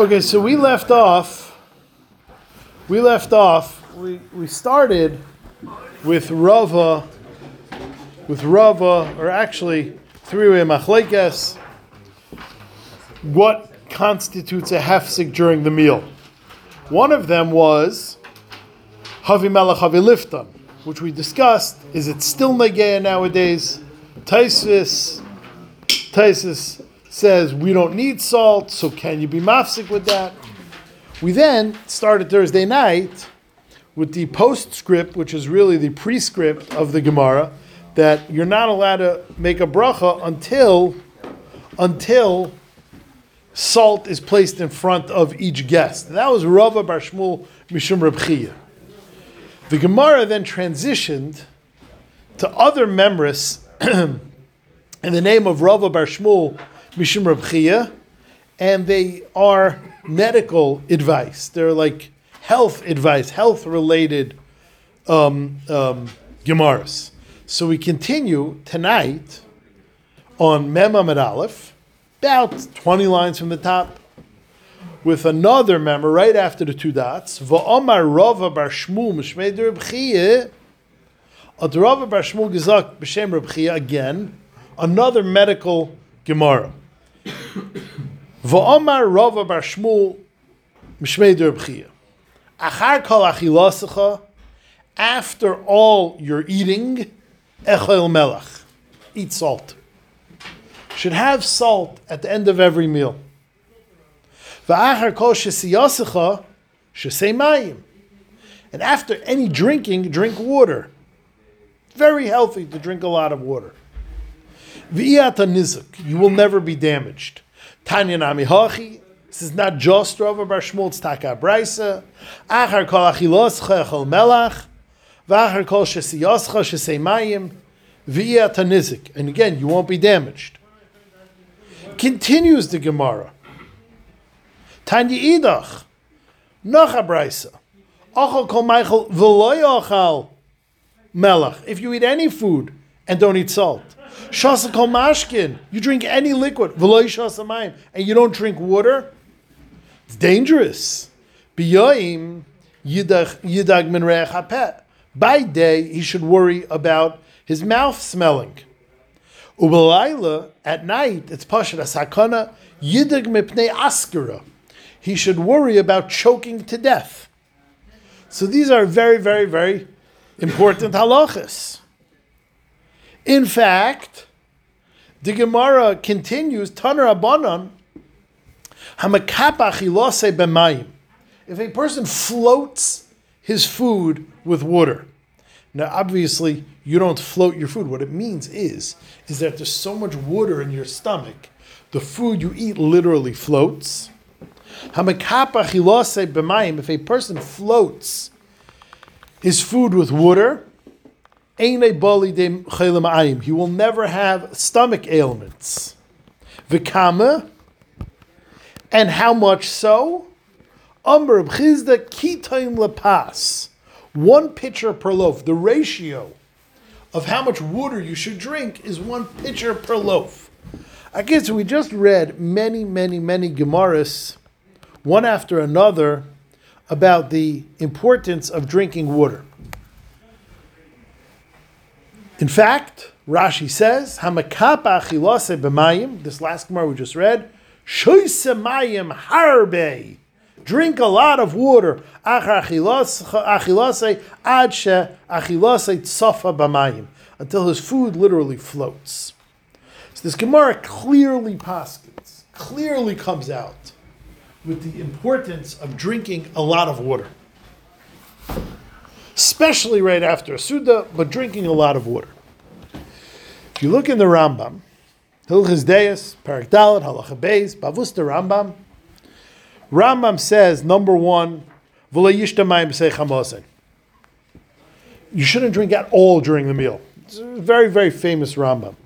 Okay, so we left off. We left off. We we started with Rava, with Rava, or actually three-way machlekes. What constitutes a hefsek during the meal? One of them was Havi Melech Havi Lifton, which we discussed. Is it still Negeya nowadays? Taisis, Taisis says we don't need salt, so can you be mafsik with that? We then started Thursday night with the postscript, which is really the prescript of the Gemara, that you're not allowed to make a bracha until until salt is placed in front of each guest. And that was Rava Bar Shmuel Mishum Reb. The Gemara then transitioned to other memris in the name of Rava Bar Shmuel Mishum Reb Chia, and they are medical advice. They're like health advice, health related um, um, Gemaras. So we continue tonight on Mem Amud Aleph, about 20 lines from the top, with another member right after the two dots. Va'omar Rava Bar Shmuel Mishmei. Ad Rava Bar Shmuel Gezak B'Shem Reb Chia again, another medical Gemara. Va'omar Rava Bar Shmuel Mishmei Reb Chia. Achar kol achilasecha, after all your eating, echel melach, eat salt. Should have salt at the end of every meal. Va'achar kol shesiyasecha, shesei mayim. And after any drinking, drink water. Very healthy to drink a lot of water. V'iyata nizuk, you will never be damaged. Tanya nami hachi, this is not just Rava Bar Shmuel, it's Taka Braisa. Achar kol achiloscha echol melach, v'achar kol shesiyoscha shesei mayim, v'iyata nizik. And again, you won't be damaged. Continues the Gemara. Tanya idach, nocha Braisa. Achal kol meichel v'loy ochal melach. If you eat any food and don't eat salt. Shasa kol mashkin. You drink any liquid. V'loy shasa. And you don't drink water. It's dangerous. By day, he should worry about his mouth smelling. Ubalayla, at night, it's pashat asakana yidag mipnei askara. He should worry about choking to death. So these are very, very, very important halachas. In fact, the Gemara continues, Tanar Abanan, Hamakapach b'mayim. If a person floats his food with water, now obviously you don't float your food. What it means is, is that there's so much water in your stomach, the food you eat literally floats. Hamakapach b'mayim. If a person floats his food with water, he will never have stomach ailments. Vikama, and how much so? Umber Chisda Kitaim Lapas. One pitcher per loaf. The ratio of how much water you should drink is one pitcher per loaf. I guess we just read many, many, many Gemaras, one after another, about the importance of drinking water. In fact, Rashi says, b'mayim, this last Gemara we just read, Shoisemayim harbe, drink a lot of water, achilase adshe achilase tsofa b'mayim, until his food literally floats. So this Gemara clearly paskins, clearly comes out with the importance of drinking a lot of water especially right after a Suda, but drinking a lot of water. If you look in the Rambam, Hilchis Deis, Parak Dalet, Halacha Beis, Bavusta Rambam, Rambam says, number one, you shouldn't drink at all during the meal. It's a very, very famous Rambam.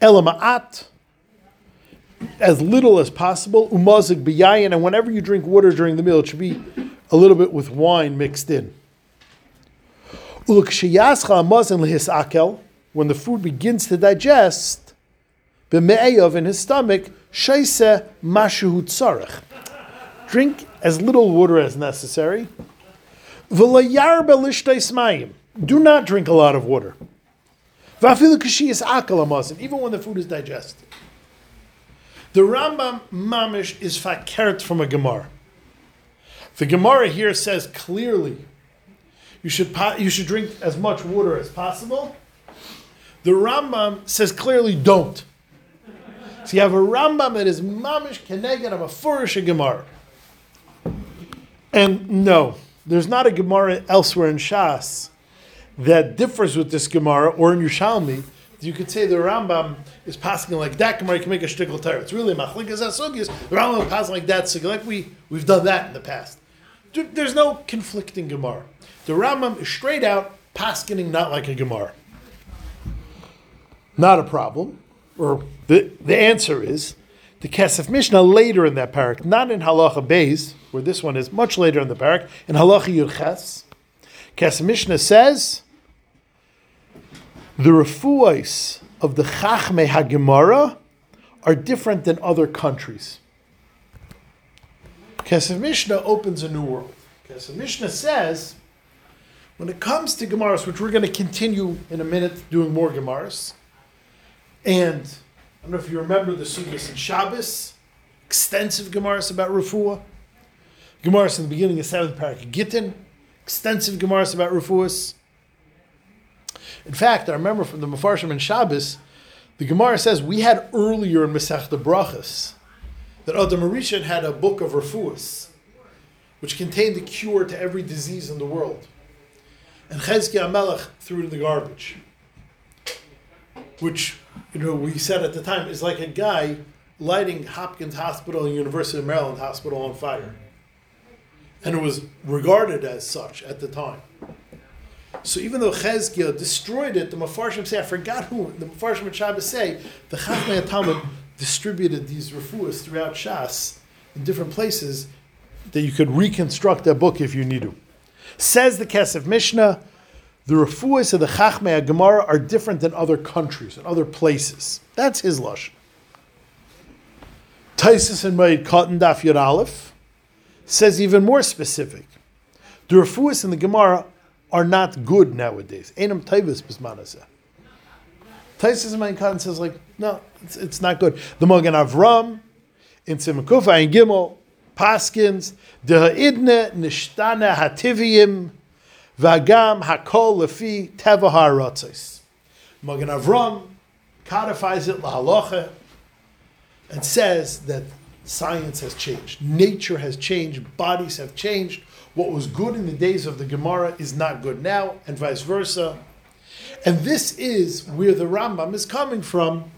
Elama'at, as little as possible, umazik biyayin, and whenever you drink water during the meal, it should be a little bit with wine mixed in. When the food begins to digest, b'me'eyav in his stomach, sheise mashu tzarech. Drink as little water as necessary. V'layar belishtais mayim. Do not drink a lot of water. V'afilu kashiyas akal even when the food is digested. The Rambam mamish is fakert from a Gemara. The Gemara here says clearly you should, you should drink as much water as possible. The Rambam says clearly don't. So you have a Rambam that is mamish keneged of a furish Gemara. And no, there's not a Gemara elsewhere in Shas that differs with this Gemara or in Yerushalmi you could say the Rambam is passing like that Gemara you can make a shtickle Torah. It's really machlikas asugis. The Rambam passing like that so like we we've done that in the past. There's no conflicting Gemara. The Rambam is straight out paskening not like a Gemara. Not a problem. Or the, the answer is the Kesef Mishnah later in that parak, not in Halacha Beis, where this one is much later in the parak, in Halacha Yurches. Kesef Mishnah says the refuais of the Chachme HaGemara are different than other countries. Kesef Mishnah opens a new world. Kesef Mishnah says, when it comes to Gemaras, which we're going to continue in a minute doing more Gemaras, and I don't know if you remember the Sugyas in Shabbos, extensive Gemaras about Refuah, Gemaras in the beginning of 7th Parak Gittin, extensive Gemaras about Refuahs, in fact, I remember from the Mefarshim and Shabbos, the Gemara says we had earlier in Masech the Brachas that Adam Arishan had a book of refuas, which contained the cure to every disease in the world. And Chezkiah Melech threw it in the garbage. Which, you know, we said at the time is like a guy lighting Hopkins Hospital and University of Maryland Hospital on fire. And it was regarded as such at the time. So even though Chezkiah destroyed it, the Mefarshim say, I forgot who, the Mefarshim and Shabbos say, the Chachmei Talmud distributed these refuahs throughout Shas in different places that you could reconstruct that book if you need to. Says the Kesef Mishnah, the refuahs of the Chachmei Gemara are different than other countries and other places. That's his lush. Taisus and Moed Katan Daf Yud Aleph says even more specific. The refuahs in the Gemara are not good nowadays. Einam taivus bismanaseh. Taisis Mein Khan says like, no, it's, it's not good. The Magen Avram in Simakufa and Gimel Paskins Deha'idne Nishtana Hativim Vagam Hakol Lefi Teva Haratzis. Magen Avram codifies it lahalocha and says that science has changed, nature has changed, bodies have changed. What was good in the days of the Gemara is not good now, and vice versa. And this is where the Rambam is coming from,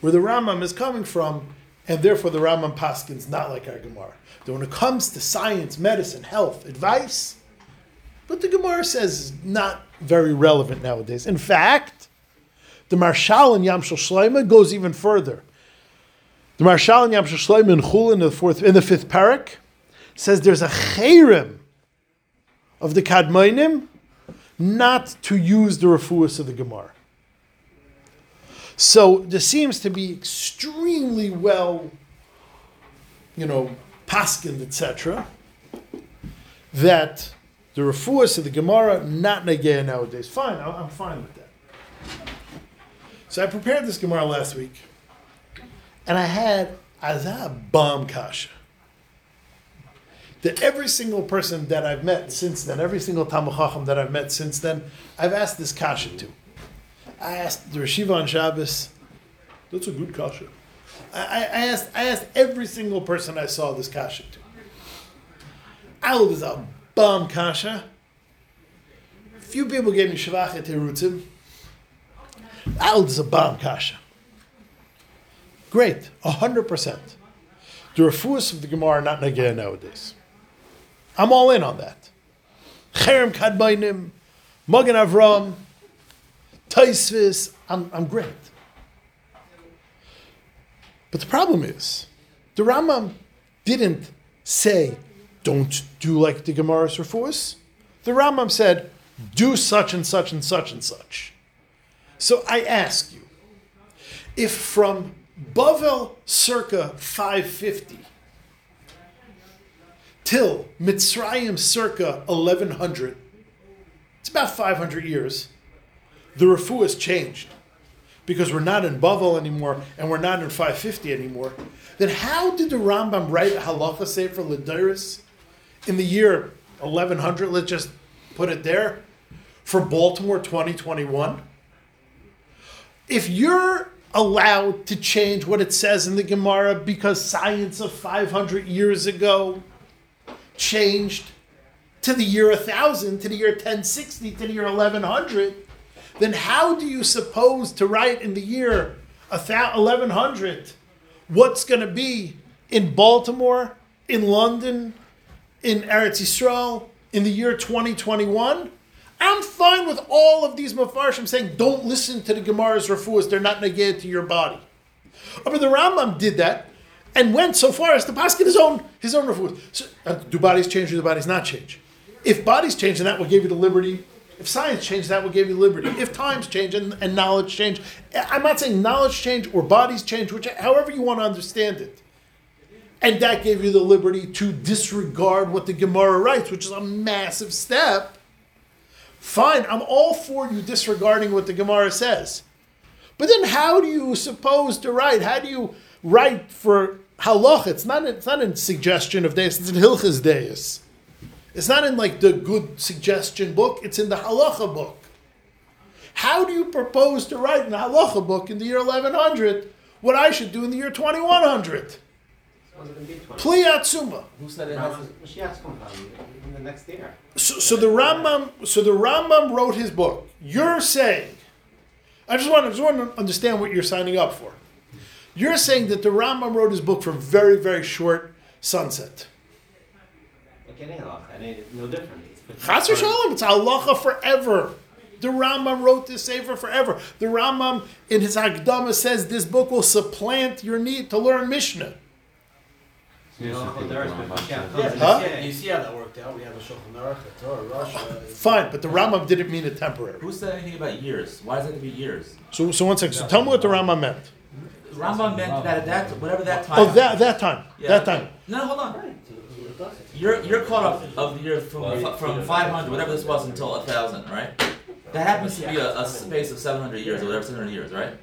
where the Rambam is coming from, and therefore the Rambam Paskin's not like our Gemara. That when it comes to science, medicine, health, advice, what the Gemara says not very relevant nowadays. In fact, the Maharshal in Yamshel Shloima goes even further. The Maharshal in Yamshel Shloima in Chul in the fourth, in the fifth parak, says there's a chayrim of the Kadmainim not to use the refuahs of the Gemara. So there seems to be extremely well, you know, paskin, etc., that the refuahs of the Gemara not negaya nowadays. Fine, I'm fine with that. So I prepared this Gemara last week, and I had azab bomb kasha that every single person that I've met since then, every single Talmud Chacham that I've met since then, I've asked this kasha to. I asked the Rashiva on Shabbos. That's a good kasha. I, I, asked I asked every single person I saw this kasha to. Al is a bomb kasha. Few people gave me shavachet terutzim. Al is a bomb kasha. Great, hundred percent. The refuahs of the Gemara are not nagaya nowadays. I'm all in on that. Cherem Kadmainim, Magen Avram, Taisvis, I'm, I'm great. But the problem is, the Rambam didn't say, don't do like the Gemara Refuahs. The Rambam said, do such and such and such and such. So I ask you, if from Bavel circa 550 till Mitzrayim circa 1100, it's about 500 years, the refu has changed because we're not in Bavel anymore and we're not in 550 anymore, then how did the Rambam write halacha sefer Lediris in the year 1100? Let's just put it there for Baltimore 2021. If you're allowed to change what it says in the Gemara because science of 500 years ago changed to the year 1000, to the year 1060, to the year 1100, then how do you suppose to write in the year 1100 what's going to be in Baltimore, in London, in Eretz Yisrael, in the year 2021? I'm fine with all of these mafarshim saying don't listen to the Gemara's refuahs, they're not negated to your body. But the Rambam did that and went so far as to paskin his own his own refuahs. So, uh, do bodies change or do bodies not change? If bodies change, then that will give you the liberty. If science change, that will give you liberty. If times change and, and knowledge change, I'm not saying knowledge change or bodies change, which however you want to understand it. And that gave you the liberty to disregard what the Gemara writes, which is a massive step Fine, I'm all for you disregarding what the Gemara says. But then how do you suppose to write? How do you write for halach? It's not, it's not in suggestion of deis, it's in Hilchas deis. It's not in like the good suggestion book, it's in the halacha book. How do you propose to write in the halacha book in the year 1100 what I should do in the year 2100? Pliatzuma. Who said it has Mashiach's coming in the next year? So, so the Rambam, so the Rambam wrote his book. You're saying, I just want, I just want to understand what you're signing up for. You're saying that the Rambam wrote his book for very, very short sunset. Okay, no different. Chas v'shalom, it's halacha forever. The Rambam wrote this sefer forever. The Rambam in his Hagdama says this book will supplant your need to learn Mishnah. Huh? You see how that worked out. We have a Shulchan Aruch, a Torah, Russia. Fine, but the Rambam didn't mean it temporary. Who said anything about years? Why does it have to be years? So, so one second. So tell me what the Rambam meant. Rambam meant that at that whatever that time. Oh, that that time. Yeah, that okay. time. No, hold on. You're you're caught up of the year from from 500 whatever this was until 1000, right? That happens to be a, a space of 700 years or whatever 700 years, right?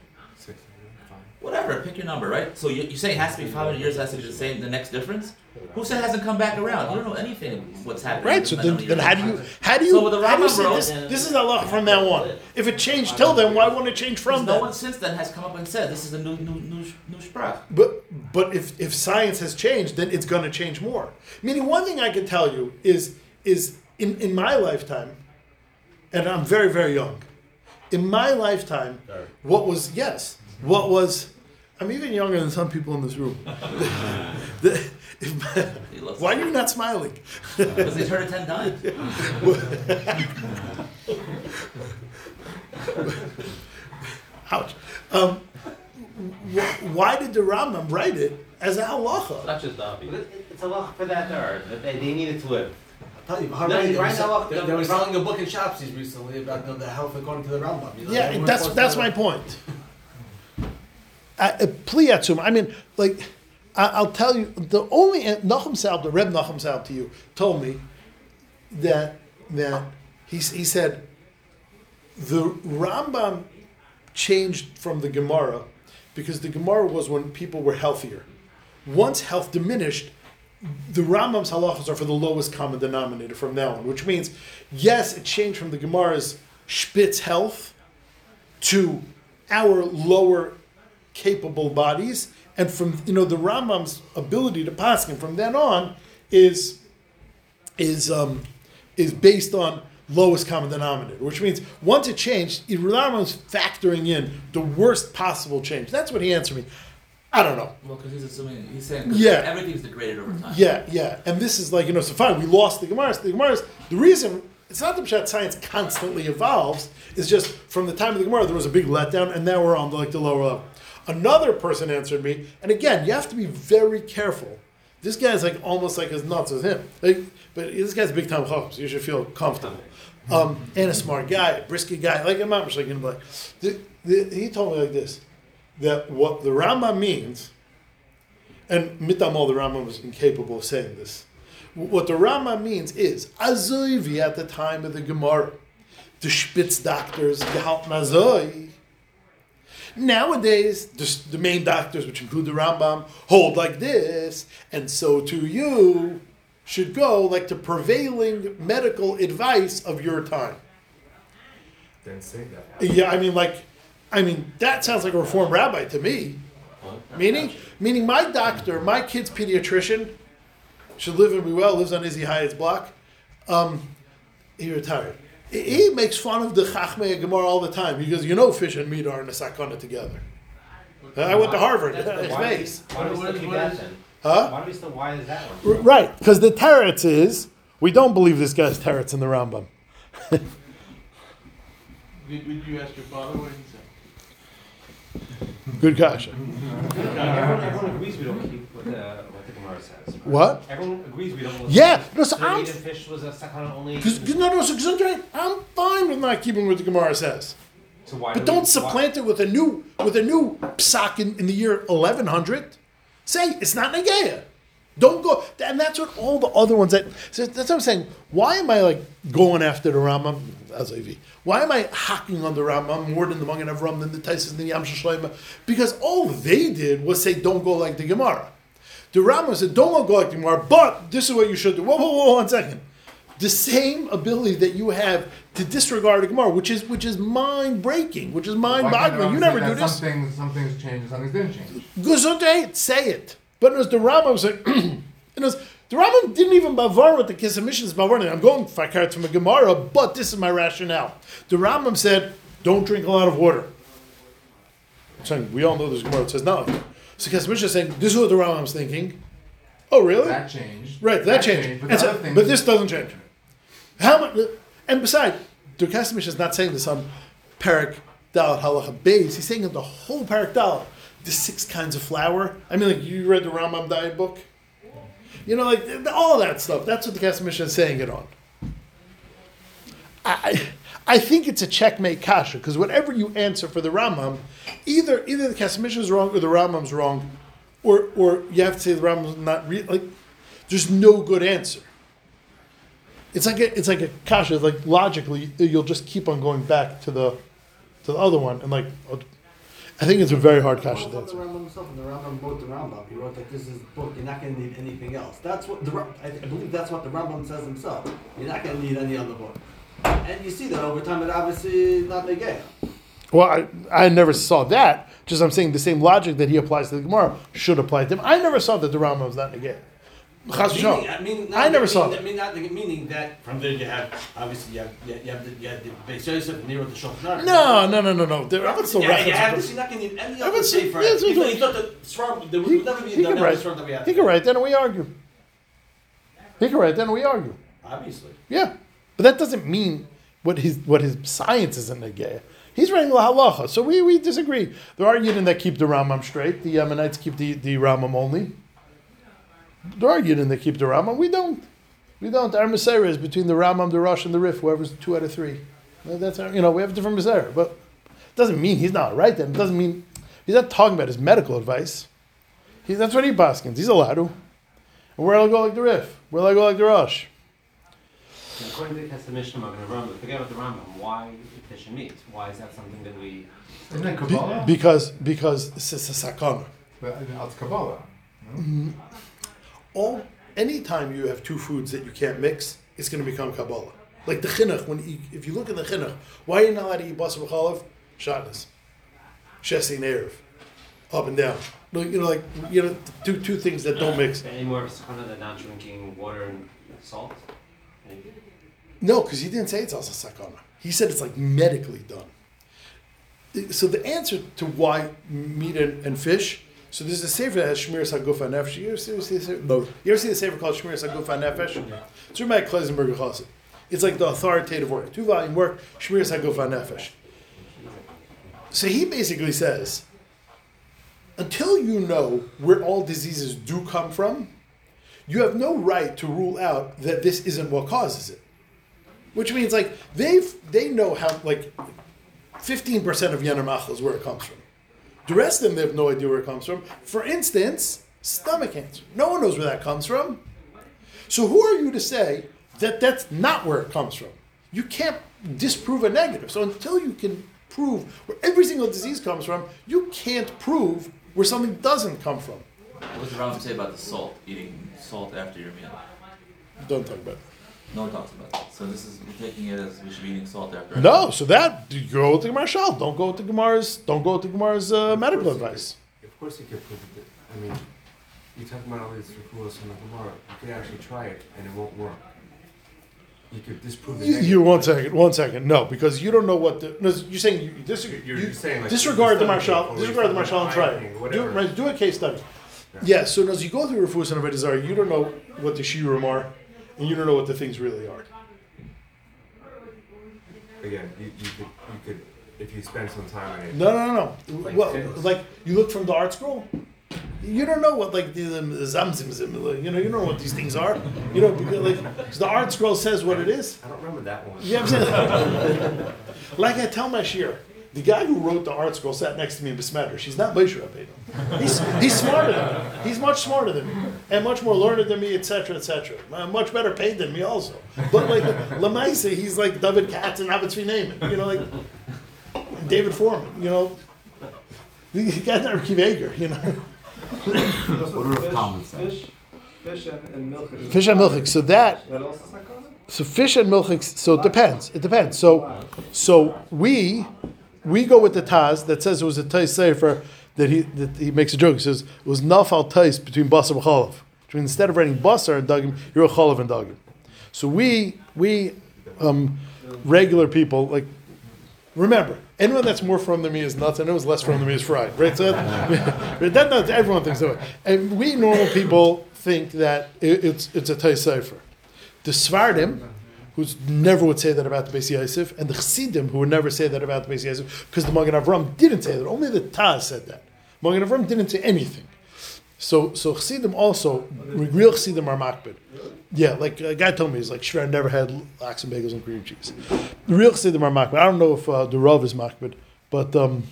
Whatever, pick your number, right? So you, you say it has to be 500 years, it has to be the same, the next difference? Who said it hasn't come back around? You don't know anything what's happening. Right. So then, then how do you how do you So with the how do you Rambam say wrote- this, this is Allah from now on? If it changed till then, why won't it change from that? no then? one since then has come up and said this is a new new new new sprach. But but if, if science has changed, then it's going to change more. Meaning, one thing I can tell you is is in, in my lifetime, and I'm very very young. In my lifetime, what was yes, what was I'm even younger than some people in this room. The- if my- He why are you not smiling? Because he's heard it ten times. Ouch. Um, wh- why did the Rambam write it as a halacha? Not just Davi. But it- It's a lot for that there, that they, they needed to live. I'll tell you, No, already they, right were now, sell- look, they, they were selling a book in shops recently about the, the health according to the Rambam. You know, Yeah, that's that's my point. Uh, uh, Pliatzum. I mean, like, I'll tell you, the only Nachum Salb, the Reb Nachum Salb to you, told me that that he he said the Rambam changed from the Gemara because the Gemara was when people were healthier. Once health diminished, the Rambam's halachas are for the lowest common denominator from now on, which means, yes, it changed from the Gemara's spitz health to our lower capable bodies, and from you know the Rambam's ability to paskin from then on is is um, is based on lowest common denominator, which means once it changed, the Rambam's factoring in the worst possible change. That's what he answered me. I don't know. Well, because he's assuming he's saying Yeah. everything's degraded over time. Yeah, yeah. And this is like, you know, so fine, we lost the Gemara. The Gemara's, the reason, it's not that science constantly evolves, it's just from the time of the Gemara, there was a big letdown, and now we're on like the lower level. Another person answered me, and again, you have to be very careful. This guy's like almost like as nuts as him. Like, but this guy's big time chacham, so you should feel comfortable. Um, and a smart guy, a brisket guy, like I'm not know, like the, the, he told me like this that what the Rama means and mitamol the Rama was incapable of saying this. What the Rama means is Azoivi at the time of the Gemara, the Spitz doctors gehalten Azoi. Nowadays, the, the main doctors, which include the Rambam, hold like this, and so too you should go like the prevailing medical advice of your time. Didn't say that. Yeah, I mean, like, I mean, that sounds like a reformed rabbi to me. Meaning, meaning, my doctor, my kid's pediatrician, should live and be well. Lives on Izzy Hyatt's block. Um, he retired. He- He makes fun of the Chachmei Gemara all the time because you know fish and meat are in a sakana together. Uh, I went to Harvard. That's It's why do we- base. Why do we still is- keep what that is- then? Huh? Why still, why is that R- Right, because the teretz is we don't believe this guy's teretz in the Rambam. Did, did you ask your father what he said? Good kasha. Everyone, everyone agrees we don't keep what the, the Gemara says. right? What? Everyone agrees we don't. Yeah, no, so So I'm fish was a sakana only. Because no, no, so, 'cause I'm, I'm fine with not keeping what the Gemara says, So why but do we- don't why- supplant it with a new with a new psak in, in the year 1100. Say it's not Nageya. Don't go, and that's what all the other ones that. So that's what I'm saying. Why am I like going after the Rambam as AV? Why am I hacking on the Rambam more than the Magen Avram than the Taisus than the Yam Shloima? Because all they did was say don't go like the Gemara. The Rambam said don't go like the Gemara, but this is what you should do. Whoa, whoa, whoa, one second the same ability that you have to disregard a Gemara, which is which is mind breaking, which is mind boggling. You never do this. Some things, some things change, and some things didn't change. Gesundheit, say it. But it was the Rambam said, it was, the Rambam didn't even bavar with the Kiss missions bavar. I'm going fakar from a Gemara, but this is my rationale. The Rambam said, don't drink a lot of water. I'm saying we all know this Gemara says no. So Kiss Mishnah is saying this is what the Rambam's thinking. Oh really? That changed. Right, that, changed. But, And so- but this doesn't change. How much? And besides, Durkasimish is not saying this on Parak Dalat Halacha Beis. He's saying in the whole Parak Dalat, the six kinds of flour. I mean, like you read the Rambam diet book. You know, like all that stuff. That's what the Kasimish is saying it on. I, I think it's a checkmate kasha because whatever you answer for the Rambam, either either the Kasimish is wrong or the Rambam's wrong, or or you have to say the Rambam's not real. Like, there's no good answer. It's like a, it's like a kasha. Like logically, you'll just keep on going back to the to the other one, and like, I think it's a very hard kasha What about the. Rambam himself? And the Rambam wrote the Rambam. He wrote like this is book. You're not going to need anything else. That's what the I believe that's what the Rambam says himself. You're not going to need any other book. And you see that over time. It obviously is not negay. Well, I, I never saw that. Just I'm saying the same logic that he applies to the Gemara should apply to him. I never saw that the Rambam was not negay. Meaning, I mean, I never saw that. I mean, not meaning that from there you have obviously you have you have, you have the you have the Beis Yosef you wrote the Shulchan. No, no, no, no, no. The Rambam still yeah, you have references. not going to need any I other would say- safer. yeah, He thought- that Swarm, there He, would never be he the write. That we have. He can write. Then we argue. He can write. Then we argue. Obviously. Yeah, but that doesn't mean what his what his science isn't negay. He's writing la halacha, so we, we disagree. There are Yidden that keep the Rambam straight. The Yemenites keep the, the Rambam only. There are Yidden that keep the Rambam. We don't. We don't. Our Masera is between the Rambam, the Rosh, and the Rif. Whoever's two out of three. That's our, you know we have a different Masera, but it doesn't mean he's not right. Then it doesn't mean he's not talking about his medical advice. He, that's what he baskins. He's allowed to. And where'll I go like the Rif? Where'll I go like the Rosh? According to the Kesef Mishnah, Magen Rambam, forget about the Rambam. Why fish and meat? Why is that something that we? Isn't it Be- Kabbalah? because because it's a sakana. But it's Kabbalah. Mm-hmm. All anytime you have two foods that you can't mix, it's going to become kabbalah. Like the chinuch, when you, if you look at the chinuch, why are you not allowed to eat basar b'chalav? Shabbos, shesi and erev, up and down. Like, You know, like you know, two two things that don't mix. Any more of a sakana than not drinking water and salt? Any- No, because he didn't say it's also sakana. He said it's like medically done. So the answer to why meat and, and fish. So there's a sefer that has shmir sagufa nefesh. You ever see, you see sefer? No. You ever see the sefer called shmir sagufa nefesh? It's written by Kleisenberger Chassid. It's like the authoritative work, two volume work, shmir sagufa nefesh. So he basically says, until you know where all diseases do come from, you have no right to rule out that this isn't what causes it. Which means like they've they know how like fifteen percent of Yener Machal is where it comes from. The rest of them they have no idea where it comes from. For instance, stomach cancer. No one knows where that comes from. So who are you to say that that's not where it comes from? You can't disprove a negative. So until you can prove where every single disease comes from, you can't prove where something doesn't come from. What does the Rambam say about the salt? Eating salt after your meal. Don't talk about it. No one talks about that. So this is we're taking it as we should be eating salt after. No, so that you go with the Gemara Shal. Don't go with the Gemara's. Don't go with the Gemara's uh, medical advice. Of course you could prove it. I mean, you talk about all these refuahs from the Gemara. You could actually try it and it won't work. You could disprove the You, negative. you one second, one second. No, because you don't know what the. No, you're saying you, disregard. You're- you saying, like, disregard the study Marshal. Disregard the study Marshal and try it. Do, right, do a case study. Yeah. So as you go through Rafus and Avedazar, you don't know what the shiurim are, and you don't know what the things really are. Again, you, you could, you could, if you spend some time on it. No, no, no. no. Like well, this. like you look from the ArtScroll. You don't know what like the, the zamzim zim, you know, you don't know what these things are. You know, because, like the ArtScroll says what it is. I don't remember that one. You know what I'm saying? like I tell my shir, the guy who wrote the ArtScroll sat next to me in Besmetter. She's not Moshe Rabbeinu. He's, he's smarter than me. He's much smarter than me. And much more learned than me, etc., etc. Uh, much better paid than me also. But like, Lamaisa, he's like David Katz and Abbotsvi Naaman. You know, like David Foreman, you know. The guy's not Ricky Vager, you know. What are the comments? Fish, fish and, and milk. Fish and milchik. So that What else is that called? So fish and milchik. So it depends. It depends. So so we we go with the Taz that says it was a Tais Sefer that he that he makes a joke. He says it was nafal Tais between basar and chalav. Means instead of writing basar and dagim, you're a chalav and dagim. So we we um, regular people like remember anyone that's more from than me is nuts. and Anyone who's less from than me is fried. Right? So that, that, that everyone thinks that way. And we normal people think that it, it's it's a Tais Sefer. The Svardim, who never would say that about the Beis Yosef, and the Chassidim, who would never say that about the Beis Yosef, because the Magen Avram didn't say that. Only the Taz said that. Magen Avram didn't say anything. So, so Chassidim also, real Chassidim are makbid. Yeah, like a guy told me, he's like, I never had lax and bagels and cream cheese. The real Chassidim are makbid. I don't know if uh, the Rav is makbid, but um,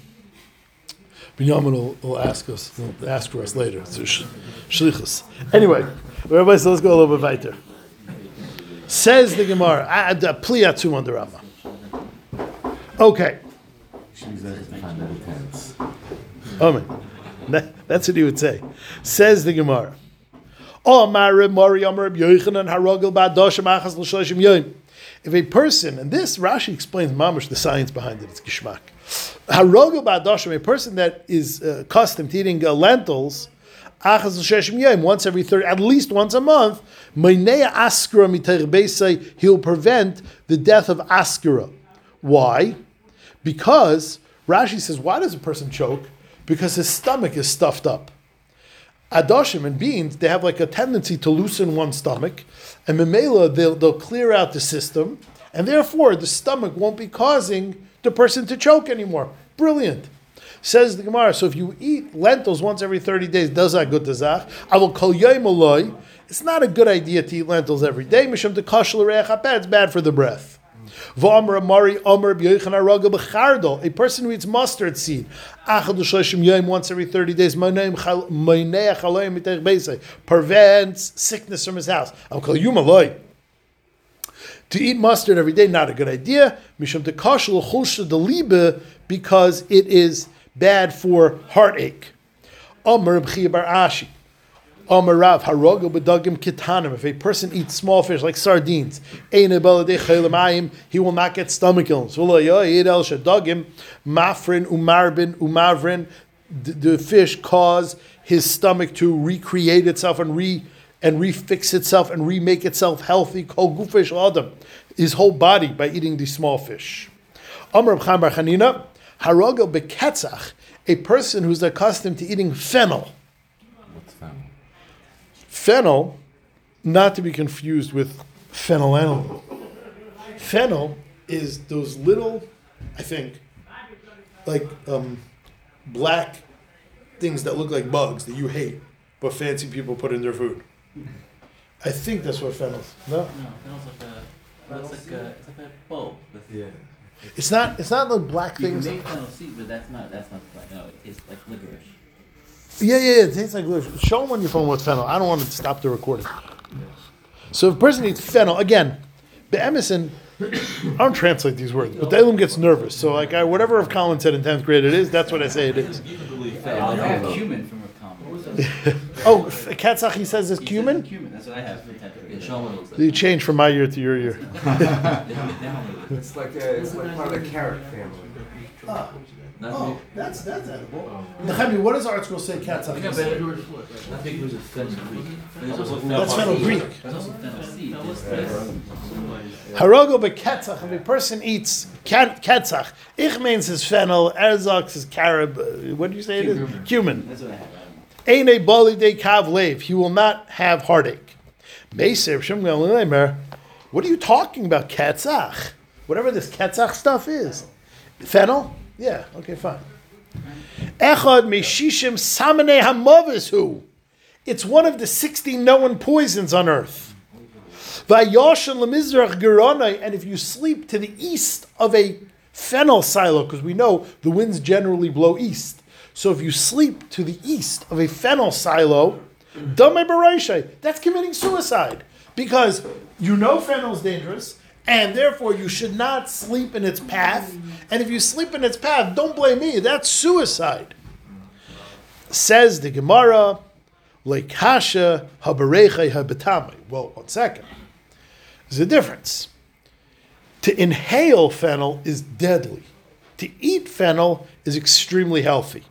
Binyamin will, will ask us, he'll ask for us later. Sh- shlichus. Anyway, everybody, so let's go a little bit weiter. Says the Gemara, the Pliatum on the Rama. Okay. Amen. That- That's what he would say. Says the Gemara. If a person, and this Rashi explains mamish the science behind it, it's gishmak. Harogel Ba'adoshim, a person that is uh, accustomed to eating uh, lentils, once every 30, at least once a month, he'll prevent the death of Askara. Why? Because Rashi says, why does a person choke? Because his stomach is stuffed up. Adoshim and beans, they have like a tendency to loosen one's stomach, and Memela, they'll, they'll clear out the system, and therefore the stomach won't be causing the person to choke anymore. Brilliant. Says the Gemara, so if you eat lentils once every 30 days, does that good to zach? I will call yoim It's not a good idea to eat lentils every day. Mishum to It's bad for the breath. A person who eats mustard seed, once every thirty days, prevents sickness from his house. I'll call you maloi. To eat mustard every day, not a good idea. Mishum to kashal l'chulsha delibe, because it is bad for heartache. B'chiyah bar ashi. Amarav haroga b'dagim kitanim. If a person eats small fish like sardines, he will not get stomach illness. Mafrin umarbin umavrin. The, fish cause his stomach to recreate itself and re and refix itself and remake itself healthy. Kol gufish adam, his whole body by eating these small fish. Bar chanina haroga beketzach. A person who's accustomed to eating fennel. What's fennel, Fennel, not to be confused with phenylalanine. Fennel is those little, I think, like um, black things that look like bugs that you hate, but fancy people put in their food. I think that's what fennel is. No, No, it smells like a, it looks like a, it's like a bulb. with- Yeah. It's not. It's not the black You can things. make fennel seed, but that's not that's not the no. It tastes like licorice. Yeah, yeah, yeah. It tastes like. licorice. Show them on your phone what's fennel. I don't want to stop the recording. So if a person eats fennel, again, be'emison, I don't translate these words, but the Elam gets nervous. So like I, whatever Rav Colin said in 10th grade it is, that's what I say it is. You can believe I that. have cumin from a common. Oh, Katzach, he says is cumin? Cumin, that's what I have for the type of. Yeah, Shlomo knows that. You change from my year to your year. They don't- they don't know that. It's like a, it's like part of the carrot family. Not oh, that's that's edible. Nechemi, what does our school say Katzach Yeah, is? but not big groups of fennel Greek. There's also That's fenugreek. There's also fennel seed, there's this. Harogo beketzach. If a person eats kat- ketzach, ich means his fennel, erzach is carib. uh, What do you say it is? Cumin. That's what I have. Eine bali de kav lev. He will not have heartache. What are you talking about, ketzach? Whatever this ketzach stuff is. Fennel? Yeah. Okay, fine. Echad meshishim. It's one of the sixty known poisons on earth. And if you sleep to the east of a fennel silo, because we know the winds generally blow east. So if you sleep to the east of a fennel silo, that's committing suicide. Because you know fennel is dangerous, and therefore you should not sleep in its path. And if you sleep in its path, don't blame me, that's suicide. Says the Gemara, Lekasha habareche habetame. Well, one second. There's a difference. To inhale fennel is deadly. To eat fennel is extremely healthy.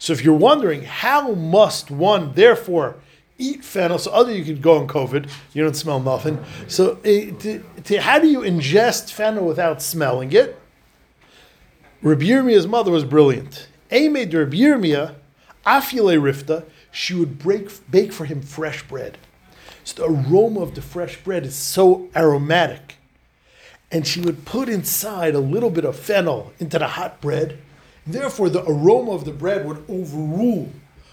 So if you're wondering how must one therefore eat fennel, so other you could go on COVID, you don't smell nothing. So eh, to, to, how do you ingest fennel without smelling it? Rabbi Yirmiya's mother was brilliant. Ame de Rabbi Yirmiyah, afile rifta, she would break, bake for him fresh bread. So the aroma of the fresh bread is so aromatic. And she would put inside a little bit of fennel into the hot bread. Therefore, the aroma of the bread would overrule,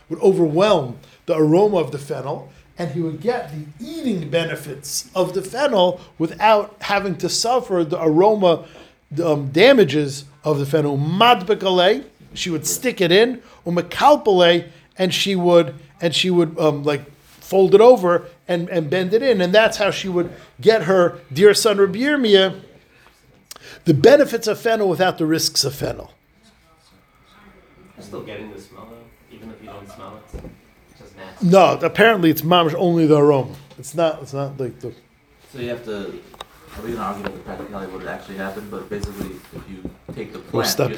would overwhelm the aroma of the fennel, and he would get the eating benefits of the fennel without having to suffer the aroma um, damages of the fennel. Madbekale, she would stick it in, umakalpale, and she would and she would um, like fold it over and, and bend it in, and that's how she would get her dear son Rabbi Yirmiyah the benefits of fennel without the risks of fennel. You're still getting the smell though, even if you don't smell it. It's just nasty. No, apparently it's mamish only the aroma. It's not. It's not like the. So you have to. Are we gonna argue about the practicality of what actually happened? But basically, if you take the We'll plant, stop you